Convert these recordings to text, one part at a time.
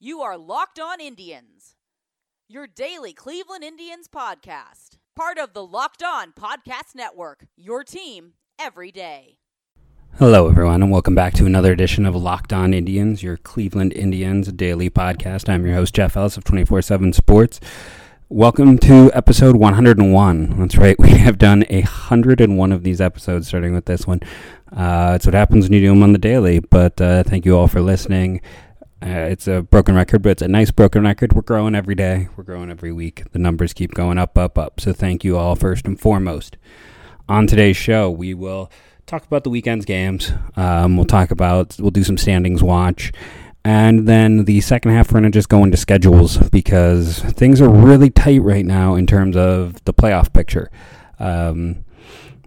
You are Locked On Indians, your daily Cleveland Indians podcast. Part of the Locked On Podcast Network, your team every day. Hello, everyone, and welcome back to another edition of Locked On Indians, your Cleveland Indians daily podcast. I'm your host, Jeff Ellis of 24 7 Sports. Welcome to episode 101. That's right, we have done a 101 of these episodes, starting with this one. Uh, it's what happens when you do them on the daily, but uh, thank you all for listening. Uh, it's a broken record, but it's a nice broken record. We're growing every day. We're growing every week. The numbers keep going up, up, up. So thank you all first and foremost. On today's show, we will talk about the weekend's games. Um, we'll talk about we'll do some standings watch, and then the second half we're gonna just go into schedules because things are really tight right now in terms of the playoff picture. Um,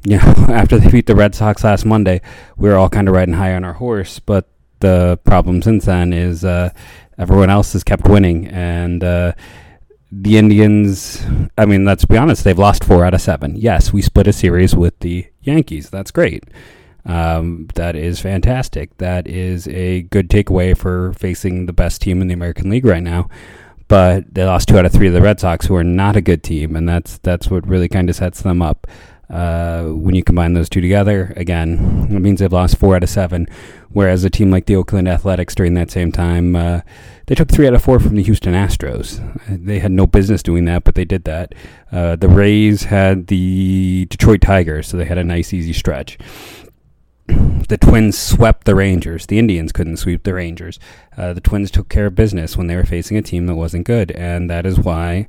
you know, after they beat the Red Sox last Monday, we were all kind of riding high on our horse, but the problem since then is uh, everyone else has kept winning, and uh, the Indians. I mean, let's be honest; they've lost four out of seven. Yes, we split a series with the Yankees. That's great. Um, that is fantastic. That is a good takeaway for facing the best team in the American League right now. But they lost two out of three of the Red Sox, who are not a good team, and that's that's what really kind of sets them up. Uh, when you combine those two together, again, it means they've lost four out of seven. Whereas a team like the Oakland Athletics during that same time, uh, they took three out of four from the Houston Astros. They had no business doing that, but they did that. Uh, the Rays had the Detroit Tigers, so they had a nice, easy stretch. The Twins swept the Rangers. The Indians couldn't sweep the Rangers. Uh, the Twins took care of business when they were facing a team that wasn't good, and that is why,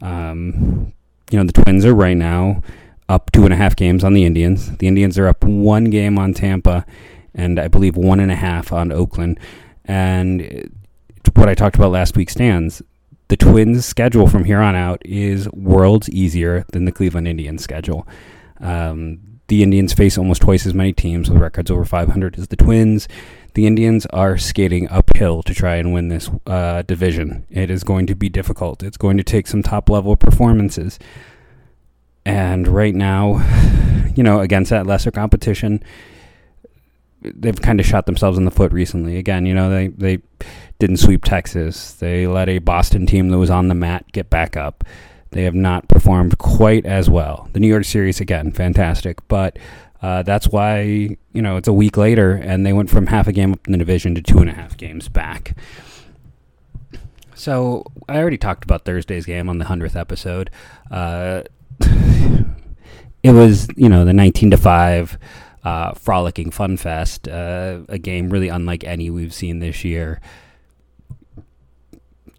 um, you know, the Twins are right now up two and a half games on the Indians. The Indians are up one game on Tampa, and I believe one and a half on Oakland. And what I talked about last week stands. The Twins' schedule from here on out is worlds easier than the Cleveland Indians' schedule. Um, the Indians face almost twice as many teams with records over 500 as the Twins. The Indians are skating uphill to try and win this uh, division. It is going to be difficult. It's going to take some top level performances. And right now, you know, against that lesser competition, they've kind of shot themselves in the foot recently. Again, you know, they they didn't sweep Texas. They let a Boston team that was on the mat get back up. They have not performed quite as well. The New York series again, fantastic, but uh, that's why you know it's a week later, and they went from half a game up in the division to two and a half games back. So I already talked about Thursday's game on the hundredth episode. Uh, it was you know the 19 to 5 uh, frolicking fun fest uh, a game really unlike any we've seen this year.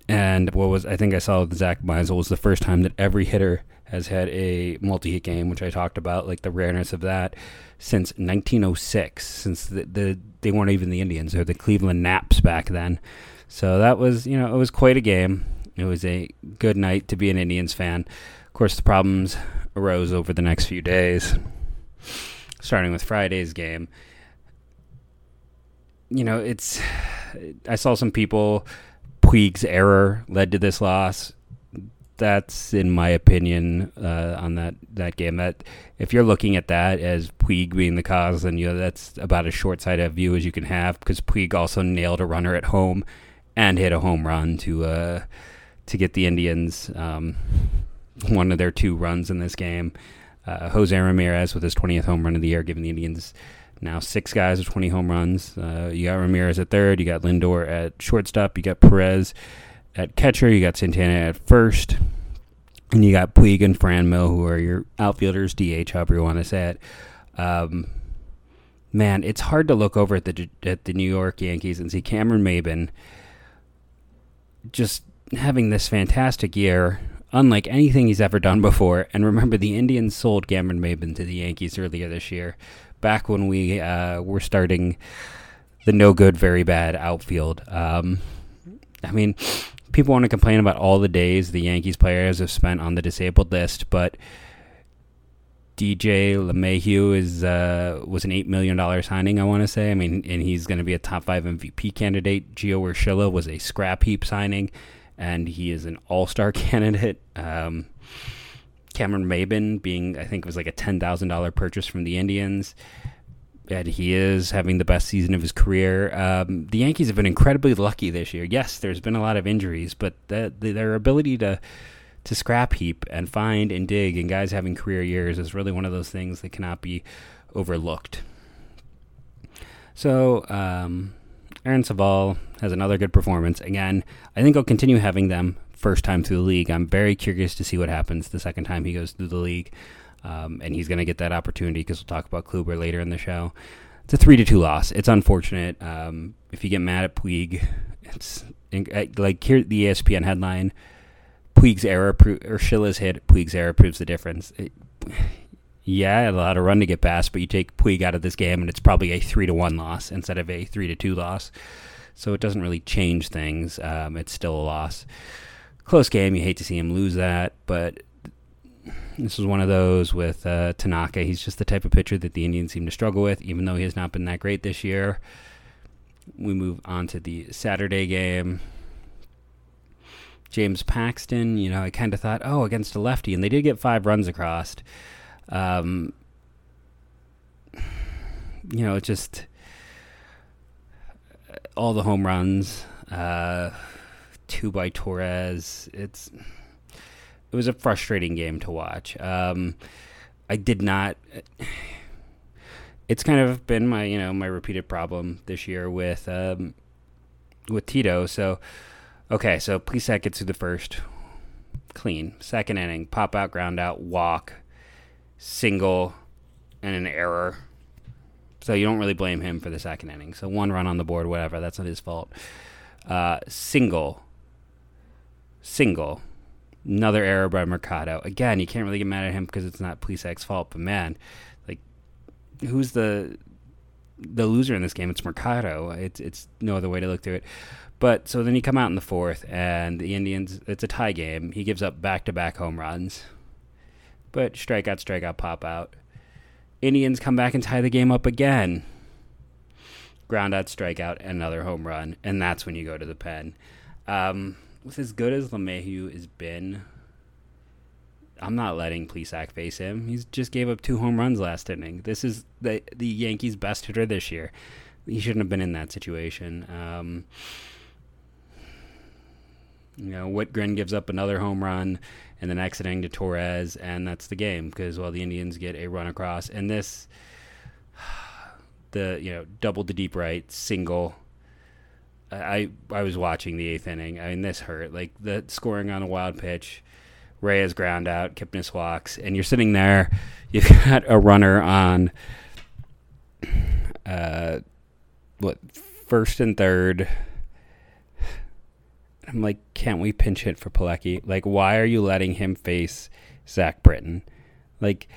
And what was i think i saw with zach meisel was the first time that every hitter has had a multi-hit game which i talked about like the rareness of that since 1906 since the, the they weren't even the indians or the cleveland naps back then. So that was you know it was quite a game. It was a good night to be an indians fan course the problems arose over the next few days, starting with Friday's game. You know, it's. I saw some people. Puig's error led to this loss. That's, in my opinion, uh, on that, that game. That if you're looking at that as Puig being the cause, then you know that's about as short-sighted a view as you can have. Because Puig also nailed a runner at home and hit a home run to uh, to get the Indians um, one of their two runs in this game. Uh, Jose Ramirez with his 20th home run of the year, giving the Indians now six guys with 20 home runs. Uh, you got Ramirez at third, you got Lindor at shortstop, you got Perez at catcher, you got Santana at first, and you got Puig and Franmil, who are your outfielders, DH, however you want to say it. Um, man, it's hard to look over at the at the New York Yankees and see Cameron Maybin just having this fantastic year unlike anything he's ever done before. And remember, the Indians sold Cameron Maybin to the Yankees earlier this year, back when we uh, were starting the no good, very bad outfield. Um, I mean, people want to complain about all the days the Yankees players have spent on the disabled list, but DJ LeMahieu is uh, was an eight million dollar signing. I want to say. I mean, and he's going to be a top five MVP candidate. Gio Urshela was a scrap heap signing and he is an all star candidate. Um, Cameron Maybin being, I think it was like a $10,000 purchase from the Indians. and he is having the best season of his career. Um, the Yankees have been incredibly lucky this year. Yes, there's been a lot of injuries, but the, the, their ability to to scrap heap and find and dig and guys having career years is really one of those things that cannot be overlooked. So, um, Aaron Civale has another good performance. Again, I think I'll continue having them first time through the league. I'm very curious to see what happens the second time he goes through the league. Um, and he's going to get that opportunity because we'll talk about Kluber later in the show. It's a three to two loss. It's unfortunate. Um, if you get mad at Puig, it's like here the ESPN headline: Puig's error pro- or Urshela's hit. Puig's error proves the difference. It, yeah, a lot of run to get past, but you take Puig out of this game, and it's probably a three to one loss instead of a three to two loss. So it doesn't really change things. Um, it's still a loss. Close game. You hate to see him lose that, but this is one of those with uh, Tanaka. He's just the type of pitcher that the Indians seem to struggle with, even though he has not been that great this year. We move on to the Saturday game. James Paxton, you know, I kind of thought, oh, against a lefty, and they did get five runs across. Um, you know, just all the home runs, uh, two by Torres. It's it was a frustrating game to watch. Um, I did not. It's kind of been my you know my repeated problem this year with um, with Tito. So okay, so Plesac gets through the first clean, second inning, pop out, ground out, walk, single, and an error. So you don't really blame him for the second inning. So one run on the board, whatever. That's not his fault. Uh, single, single Another error by Mercado. Again, you can't really get mad at him because it's not Plesac's fault. But man, like, who's the the loser in this game? It's Mercado. It's it's no other way to look through it. But so then you come out in the fourth, and the Indians. It's a tie game. He gives up back to back home runs, but strikeout, strikeout, pop out. Indians come back and tie the game up again. Ground out, strikeout, another home run, and that's when you go to the pen. Um, with as good as LeMahieu has been, I'm not letting Plesac face him. He just gave up two home runs last inning. This is the the Yankees' best hitter this year. He shouldn't have been in that situation. Um, you know, Wittgren gives up another home run in then exiting to Torres, and that's the game because well, the Indians get a run across, and this the you know double to deep right single I I was watching the eighth inning. I mean, this hurt. Like the scoring on a wild pitch, Reyes ground out, Kipnis walks, and you're sitting there. You've got a runner on, uh, what first and third. I'm like, can't we pinch hit for Plawecki? Like, why are you letting him face Zach Britton? Like,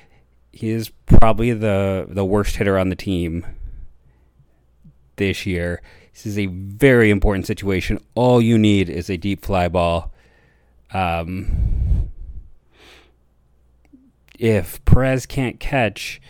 he is probably the the worst hitter on the team this year. This is a very important situation. All you need is a deep fly ball. Um, if Perez can't catch,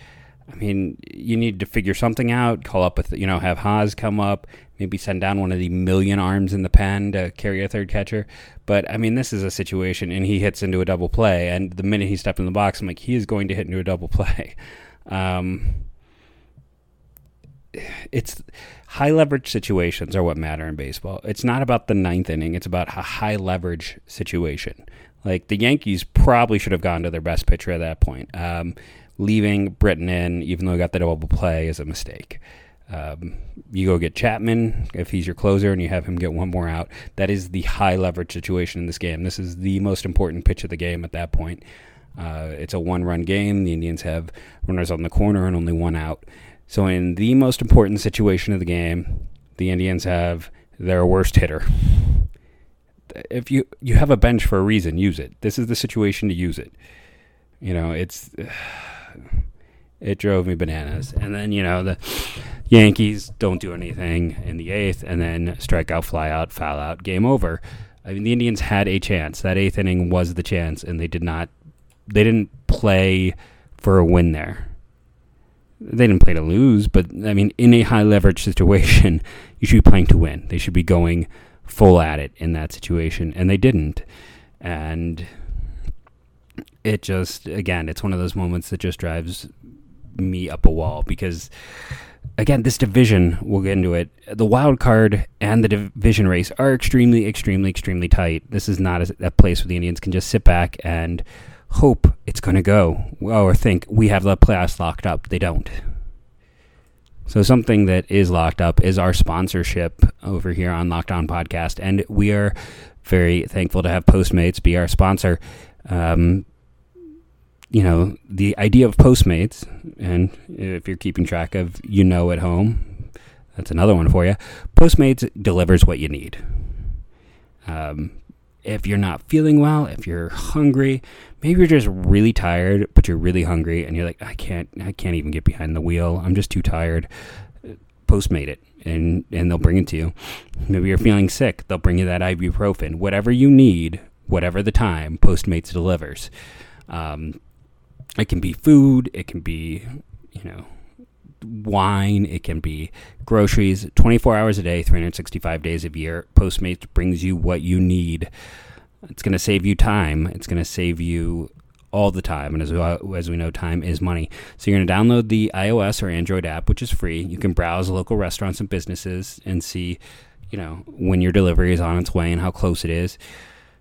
I mean, you need to figure something out. Call up with, you know, have Haase come up, maybe send down one of the million arms in the pen to carry a third catcher. But I mean, this is a situation, and he hits into a double play. And the minute he stepped in the box, I'm like, he is going to hit into a double play. Um, it's high leverage situations are what matter in baseball. It's not about the ninth inning. It's about a high leverage situation. Like the Yankees probably should have gone to their best pitcher at that point. Um, leaving Britton in, even though he got the double play, is a mistake. Um, you go get Chapman if he's your closer and you have him get one more out. That is the high leverage situation in this game. This is the most important pitch of the game at that point. Uh, it's a one run game. The Indians have runners on the corner and only one out. So, in the most important situation of the game, the Indians have their worst hitter. If you you have a bench for a reason, use it. This is the situation to use it. You know, it's it drove me bananas. And then you know the Yankees don't do anything in the eighth, and then strike out, fly out, foul out, game over. I mean, the Indians had a chance. That eighth inning was the chance, and they did not. They didn't play for a win there they didn't play to lose, but I mean, in a high leverage situation, you should be playing to win. They should be going full at it in that situation, and they didn't. And it just, again, it's one of those moments that just drives me up a wall because again, this division, we'll get into it. The wild card and the division race are extremely, extremely, extremely tight. This is not a, a place where the Indians can just sit back and hope it's going to go or think we have the playoffs locked up. They don't. So something that is locked up is our sponsorship over here on Locked On Podcast, and we are very thankful to have Postmates be our sponsor. Um, you know, the idea of Postmates, and if you're keeping track of You Know at Home, that's another one for you. Postmates delivers what you need. Um, if you're not feeling well, if you're hungry, maybe you're just really tired, but you're really hungry, and you're like, I can't, I can't even get behind the wheel. I'm just too tired. Postmate it, and and they'll bring it to you. Maybe you're feeling sick, they'll bring you that ibuprofen. Whatever you need, whatever the time, Postmates delivers. Um, it can be food, it can be, you know, wine, it can be groceries. 24 hours a day, 365 days a year, Postmates brings you what you need. It's going to save you time. It's going to save you all the time. And as we, as we know, time is money. So you're going to download the iOS or Android app, which is free. You can browse local restaurants and businesses and see, you know, when your delivery is on its way and how close it is.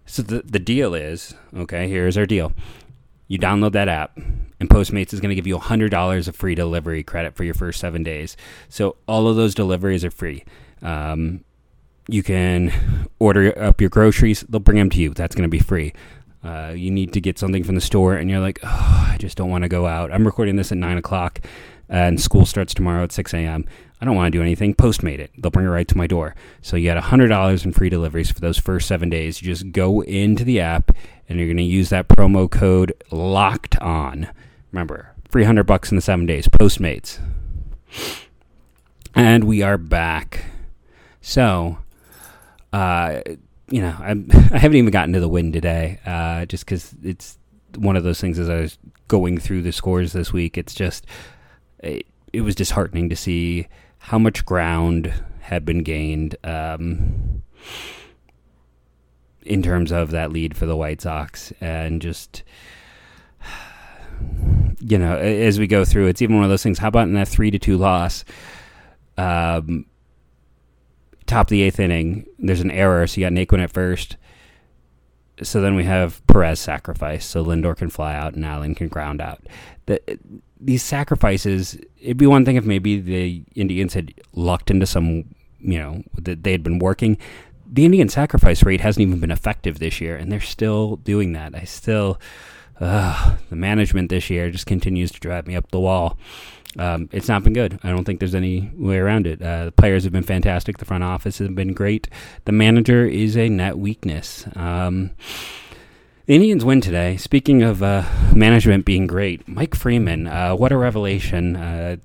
So the, the deal is, okay, here's our deal you download that app, and Postmates is going to give you $100 of free delivery credit for your first seven days. So all of those deliveries are free. Um, you can order up your groceries, they'll bring them to you. That's going to be free. Uh, you need to get something from the store, and you're like, oh, I just don't want to go out. I'm recording this at 9 o'clock, and school starts tomorrow at 6 a.m. I don't want to do anything. Postmate it. They'll bring it right to my door. So you get $100 in free deliveries for those first seven days. You just go into the app and you're going to use that promo code locked on. Remember, 300 bucks in the seven days. Postmates. And we are back. So, uh, you know, I'm, I haven't even gotten to the win today, uh, just because it's one of those things as I was going through the scores this week. It's just, it, it was disheartening to see how much ground had been gained. Um, in terms of that lead for the White Sox and just you know as we go through it's even one of those things how about in that 3 to 2 loss um, top of the 8th inning there's an error so you got Naquin at first so then we have Perez sacrifice so Lindor can fly out and Allen can ground out the, these sacrifices it'd be one thing if maybe the Indians had lucked into some you know that they had been working the Indian sacrifice rate hasn't even been effective this year, and they're still doing that. I still, uh, the management this year just continues to drive me up the wall. Um, it's not been good. I don't think there's any way around it. Uh, the players have been fantastic. The front office has been great. The manager is a net weakness. Um, the Indians win today. Speaking of uh, management being great, Mike Freeman, uh, what a revelation. Uh,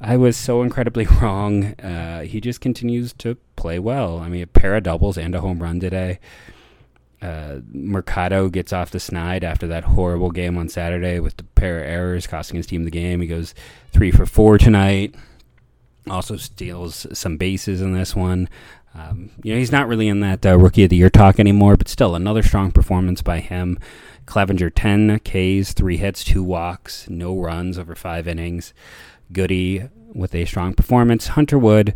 I was so incredibly wrong. Uh, he just continues to play well. I mean, a pair of doubles and a home run today. Uh, Mercado gets off the snide after that horrible game on Saturday with the pair of errors costing his team the game. He goes three for four tonight. Also steals some bases in this one. Um, you know, he's not really in that uh, rookie of the year talk anymore, but still another strong performance by him. Clevinger 10 Ks, three hits, two walks, no runs over five innings. Goody with a strong performance. Hunter Wood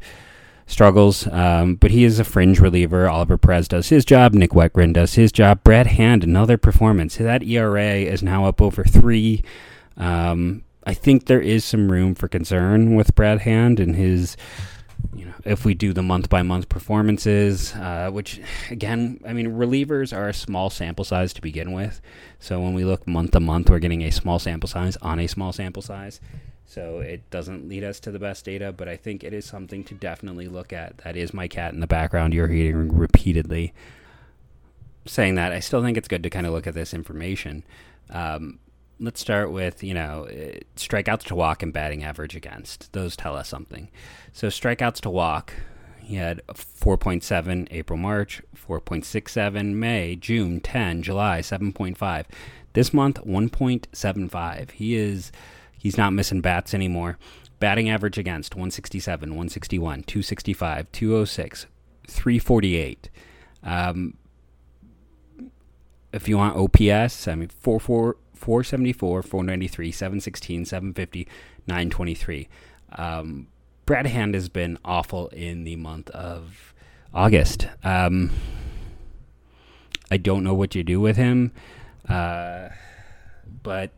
struggles, um, but he is a fringe reliever. Oliver Perez does his job. Nick Wittgren does his job. Brad Hand, another performance. That ERA is now up over three. Um, I think there is some room for concern with Brad Hand and his, you know, if we do the month by month performances, uh, which again, I mean, relievers are a small sample size to begin with. So when we look month to month, we're getting a small sample size on a small sample size. So it doesn't lead us to the best data, but I think it is something to definitely look at. That is my cat in the background you're hearing repeatedly. Saying that, I still think it's good to kind of look at this information. Um, let's start with, you know, uh, strikeouts to walk and batting average against. Those tell us something. So strikeouts to walk, he had 4.7 April, March, 4.67 May, June, 10, July, 7.5. This month, 1.75. He is He's not missing bats anymore. Batting average against 167, 161, 265, 206, 348. Um, if you want OPS, I mean, 4, 4, 474, 493, 716, 750, 923. Um, Brad Hand has been awful in the month of August. Um, I don't know what you do with him, uh, but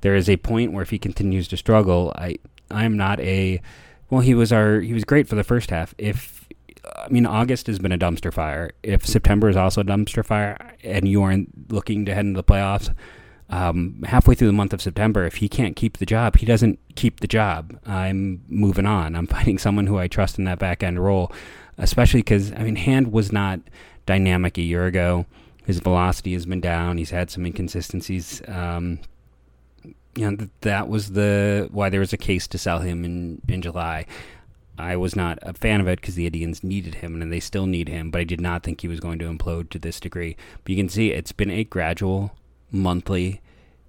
there is a point where if he continues to struggle, I I'm not a well. He was our he was great for the first half. If I mean August has been a dumpster fire. If September is also a dumpster fire, and you aren't looking to head into the playoffs, um, halfway through the month of September, if he can't keep the job, he doesn't keep the job. I'm moving on. I'm finding someone who I trust in that back end role, especially because, I mean, Hand was not dynamic a year ago. His velocity has been down. He's had some inconsistencies. Um, you know, th- that was the why there was a case to sell him in, in July. I was not a fan of it because the Indians needed him and they still need him, but I did not think he was going to implode to this degree. But you can see it's been a gradual monthly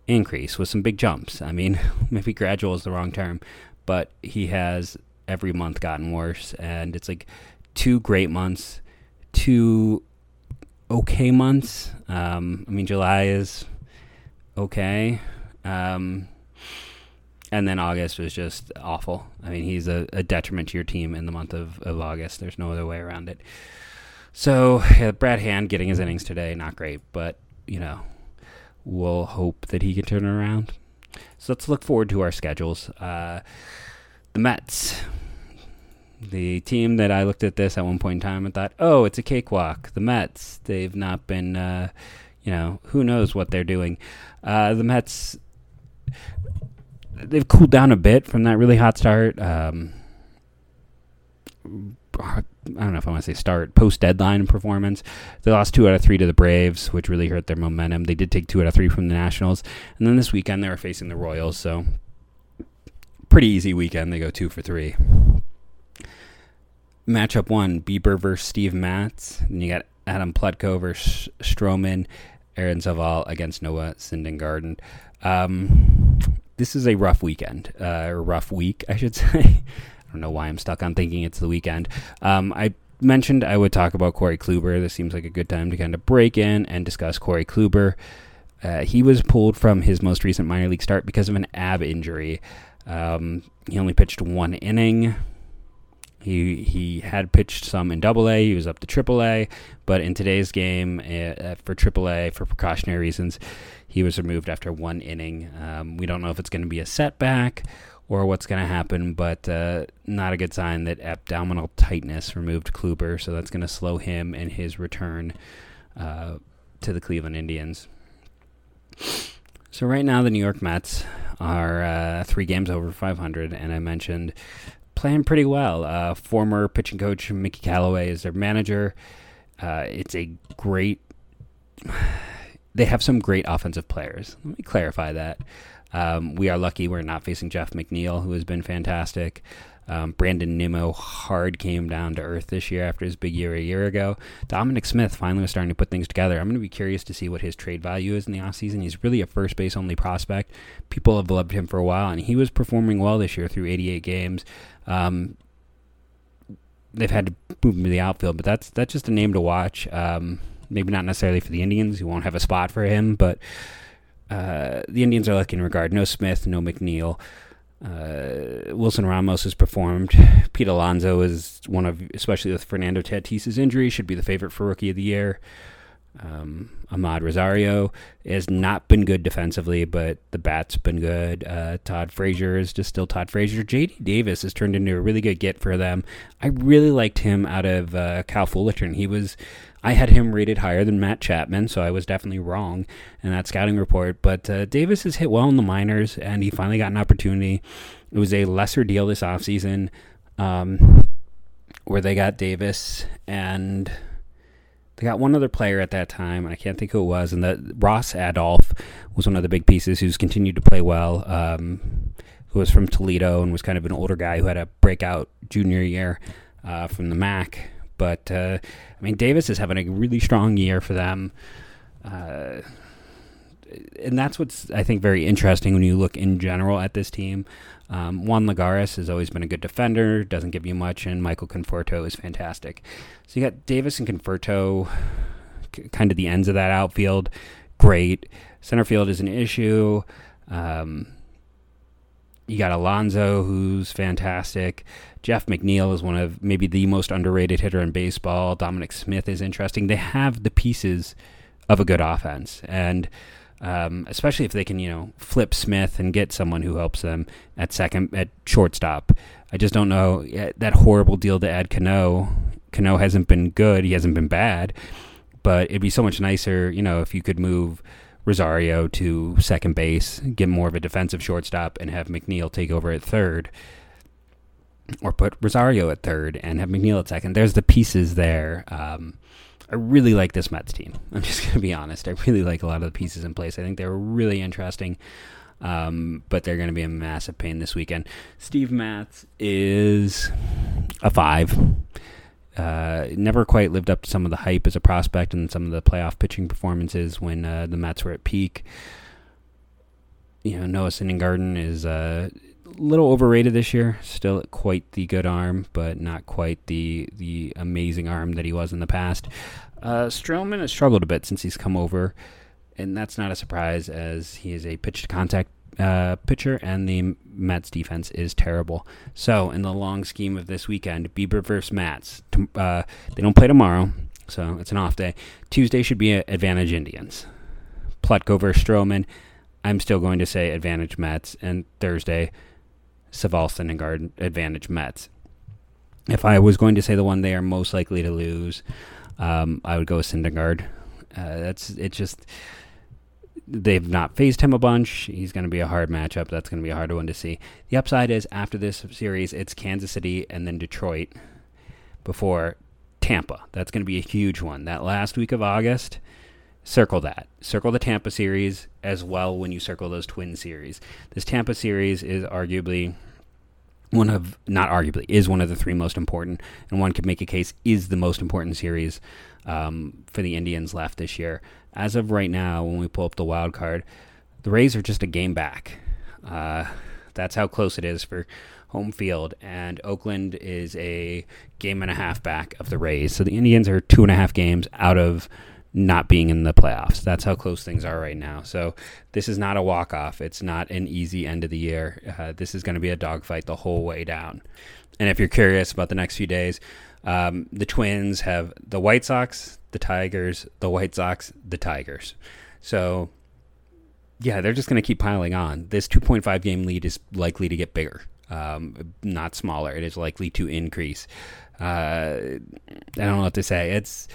increase with some big jumps. I mean, maybe gradual is the wrong term, but he has every month gotten worse. And it's like two great months, two okay months. Um, I mean, July is okay. Um, and then August was just awful. I mean, he's a, a, detriment to your team in the month of, of August. There's no other way around it. So, yeah, Brad Hand getting his innings today, not great, but, you know, we'll hope that he can turn it around. So let's look forward to our schedules. Uh, the Mets, the team that I looked at this at one point in time and thought, oh, it's a cakewalk. The Mets, they've not been, uh, you know, who knows what they're doing. Uh, the Mets, they've cooled down a bit from that really hot start. Um, I don't know if I want to say start post deadline performance. They lost two out of three to the Braves, which really hurt their momentum. They did take two out of three from the Nationals, and then this weekend they were facing the Royals. So pretty easy weekend. They go two for three. Matchup one: Bieber versus Steve Matz. And you got Adam Plutko versus Stroman. Aaron Civale against Noah Syndergaard. Um, this is a rough weekend, uh, or rough week, I should say. I don't know why I'm stuck on thinking it's the weekend. Um, I mentioned I would talk about Corey Kluber. This seems like a good time to kind of break in and discuss Corey Kluber. Uh, he was pulled from his most recent minor league start because of an ab injury. Um, he only pitched one inning. He he had pitched some in Double A. He was up to Triple A, but in today's game uh, for Triple A for precautionary reasons, he was removed after one inning. Um, we don't know if it's going to be a setback or what's going to happen, but uh, not a good sign that abdominal tightness removed Kluber, so that's going to slow him in his return uh, to the Cleveland Indians. So right now, the New York Mets are uh, three games over 500, and I mentioned playing pretty well. Uh, former pitching coach Mickey Callaway is their manager. Uh, it's a great. They have some great offensive players. Let me clarify that. Um, we are lucky we're not facing Jeff McNeil, who has been fantastic. Um, Brandon Nimmo hard came down to earth this year after his big year a year ago. Dominic Smith finally was starting to put things together. I'm going to be curious to see what his trade value is in the offseason. He's really a first base only prospect. People have loved him for a while, and he was performing well this year through 88 games. Um, they've had to move him to the outfield, but that's that's just a name to watch. Um, maybe not necessarily for the Indians. who won't have a spot for him, but uh, the Indians are lucky in regard. No Smith, no McNeil. Uh, Wilson Ramos has performed. Pete Alonso is one of, especially with Fernando Tatis's injury, should be the favorite for Rookie of the Year. Um, Amed Rosario has not been good defensively, but the bat's been good. Uh, Todd Frazier is just still Todd Frazier. JD Davis has turned into a really good get for them. I really liked him out of uh, Cal Fullerton. He was I had him rated higher than Matt Chapman, so I was definitely wrong in that scouting report. But uh, Davis has hit well in the minors, and he finally got an opportunity. It was a lesser deal this offseason um, where they got Davis, and they got one other player at that time, and I can't think who it was. And the Ross Adolph was one of the big pieces who's continued to play well. Um, who was from Toledo and was kind of an older guy who had a breakout junior year uh, from the MAC. But uh, I mean, Davis is having a really strong year for them. Uh, and that's what's I think very interesting when you look in general at this team. Um, Juan Lagares has always been a good defender, doesn't give you much, and Michael Conforto is fantastic. So you got Davis and Conforto, kind of the ends of that outfield. great. Center field is an issue. Um, you got Alonso, who's fantastic. Jeff McNeil is one of maybe the most underrated hitter in baseball. Dominic Smith is interesting. They have the pieces of a good offense, and um, especially if they can, you know, flip Smith and get someone who helps them at second, at shortstop. I just don't know that horrible deal to add Cano. Cano hasn't been good. He hasn't been bad, but it'd be so much nicer, you know, if you could move Rosario to second base, get more of a defensive shortstop, and have McNeil take over at third, or put Rosario at third and have McNeil at second. There's the pieces there. Um, I really like this Mets team. I'm just going to be honest. I really like a lot of the pieces in place. I think they're really interesting. Um, but they're going to be a massive pain this weekend. Steve Matz is a five. Uh, never quite lived up to some of the hype as a prospect and some of the playoff pitching performances when uh, the Mets were at peak. You know, Noah Syndergaard is uh, a little overrated this year. Still quite the good arm, but not quite the the amazing arm that he was in the past. Uh, Stroman has struggled a bit since he's come over, and that's not a surprise as he is a pitch to contact uh, pitcher, and the Mets defense is terrible. So, in the long scheme of this weekend, Bieber versus Mets. Uh, they don't play tomorrow, so it's an off day. Tuesday should be advantage Indians. Plutko versus Stroman. I'm still going to say advantage Mets, and Thursday Civale Syndergaard advantage Mets. If I was going to say the one they are most likely to lose, um, I would go with Syndergaard. Uh, that's it. Just they've not faced him a bunch. He's going to be a hard matchup. That's going to be a hard one to see. The upside is after this series, it's Kansas City and then Detroit before Tampa. That's going to be a huge one. That last week of August, circle that. Circle the Tampa series as well when you circle those twin series. This Tampa series is arguably one of not arguably is one of the three most important, and one could make a case is the most important series um, for the Indians left this year. As of right now, when we pull up the wild card, the Rays are just a game back. Uh, that's how close it is for home field, and Oakland is a game and a half back of the Rays. So the Indians are two and a half games out of not being in the playoffs. That's how close things are right now. So this is not a walk off. It's not an easy end of the year. Uh, this is going to be a dogfight the whole way down. And if you're curious about the next few days, um, the Twins have the White Sox, the Tigers, the White Sox, the Tigers. So yeah, they're just going to keep piling on. This 2.5 game lead is likely to get bigger, um, not smaller. It is likely to increase. Uh, I don't know what to say. It's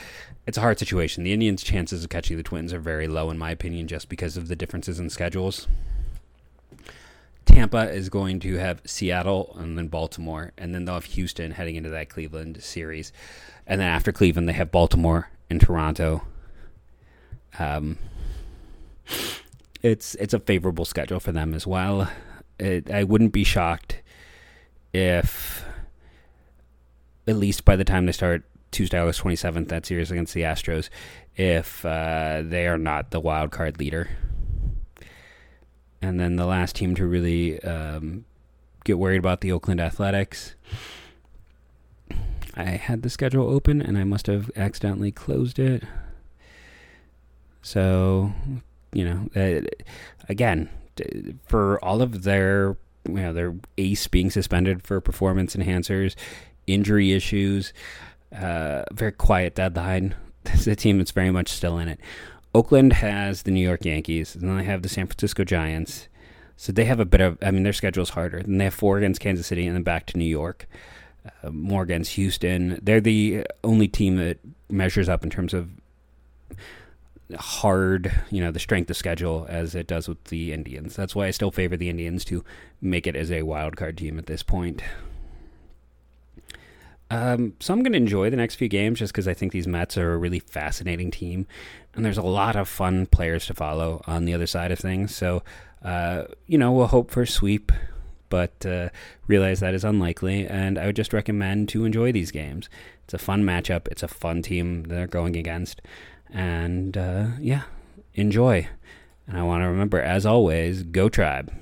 it's a hard situation. The Indians' chances of catching the Twins are very low, in my opinion, just because of the differences in schedules. Tampa is going to have Seattle and then Baltimore, and then they'll have Houston heading into that Cleveland series. And then after Cleveland, they have Baltimore and Toronto. Um, it's it's a favorable schedule for them as well. It, I wouldn't be shocked if, at least by the time they start Tuesday, August 27th, that series against the Astros, if uh, they are not the wild card leader. And then the last team to really um, get worried about the Oakland Athletics. I had the schedule open and I must have accidentally closed it. So, you know, uh, again, for all of their you know their ace being suspended for performance enhancers, injury issues, uh, very quiet deadline. This is a team that's very much still in it. Oakland has the New York Yankees, and then they have the San Francisco Giants. So they have a bit of, I mean, their schedule is harder. Then they have four against Kansas City and then back to New York, uh, more against Houston. They're the only team that measures up in terms of hard, you know, the strength of schedule as it does with the Indians. That's why I still favor the Indians to make it as a wild card team at this point. Um, so I'm going to enjoy the next few games just because I think these Mets are a really fascinating team, and there's a lot of fun players to follow on the other side of things. So, uh, you know, we'll hope for a sweep, but uh, realize that is unlikely. And I would just recommend to enjoy these games. It's a fun matchup. It's a fun team they're going against, and uh, yeah, enjoy. And I want to remember, as always, go tribe.